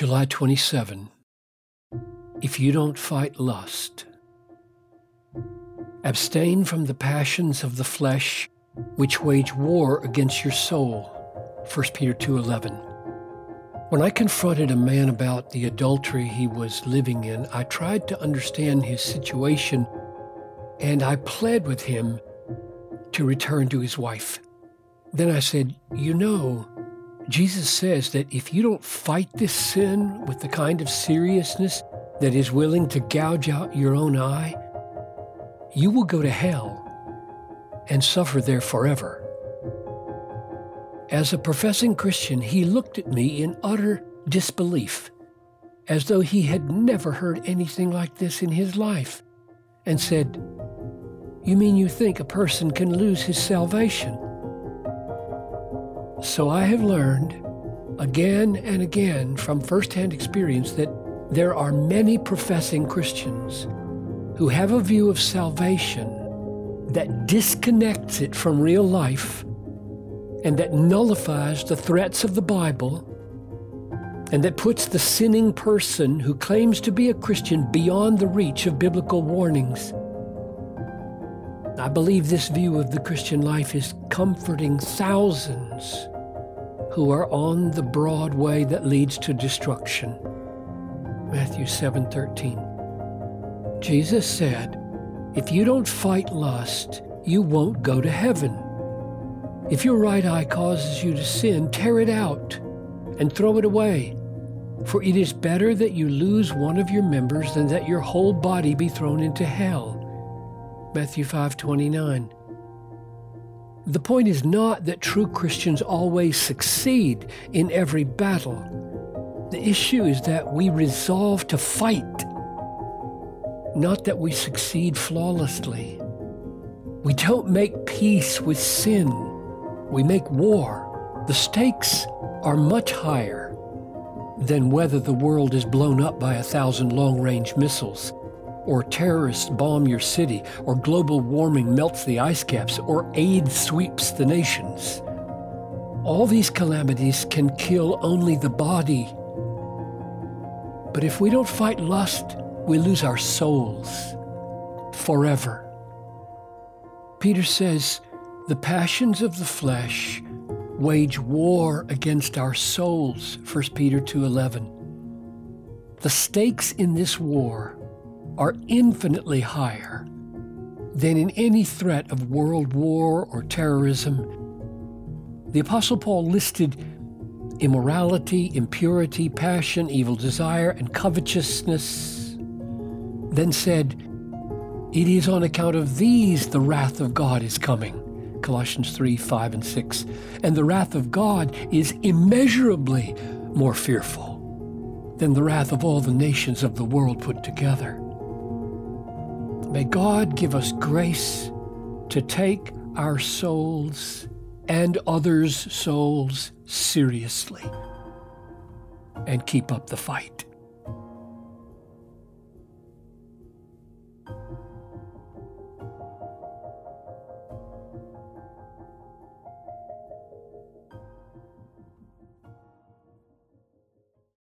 July 27. If you don't fight lust, abstain from the passions of the flesh which wage war against your soul. 1 Peter 2:11. When I confronted a man about the adultery he was living in, I tried to understand his situation and I pled with him to return to his wife. Then I said, "You know, Jesus says that if you don't fight this sin with the kind of seriousness that is willing to gouge out your own eye, you will go to hell and suffer there forever. As a professing Christian, he looked at me in utter disbelief, as though he had never heard anything like this in his life, and said, You mean you think a person can lose his salvation? So I have learned again and again from firsthand experience that there are many professing Christians who have a view of salvation that disconnects it from real life and that nullifies the threats of the Bible and that puts the sinning person who claims to be a Christian beyond the reach of biblical warnings. I believe this view of the Christian life is comforting thousands who are on the broad way that leads to destruction. Matthew 7:13. Jesus said, "If you don't fight lust, you won't go to heaven. If your right eye causes you to sin, tear it out and throw it away. For it is better that you lose one of your members than that your whole body be thrown into hell." Matthew 5:29. The point is not that true Christians always succeed in every battle. The issue is that we resolve to fight, not that we succeed flawlessly. We don't make peace with sin, we make war. The stakes are much higher than whether the world is blown up by a thousand long range missiles or terrorists bomb your city, or global warming melts the ice caps, or AIDS sweeps the nations. All these calamities can kill only the body. But if we don't fight lust, we lose our souls forever. Peter says, the passions of the flesh wage war against our souls, 1 Peter 2:11. The stakes in this war are infinitely higher than in any threat of world war or terrorism. The Apostle Paul listed immorality, impurity, passion, evil desire, and covetousness, then said, It is on account of these the wrath of God is coming. Colossians 3 5 and 6. And the wrath of God is immeasurably more fearful than the wrath of all the nations of the world put together. May God give us grace to take our souls and others' souls seriously and keep up the fight.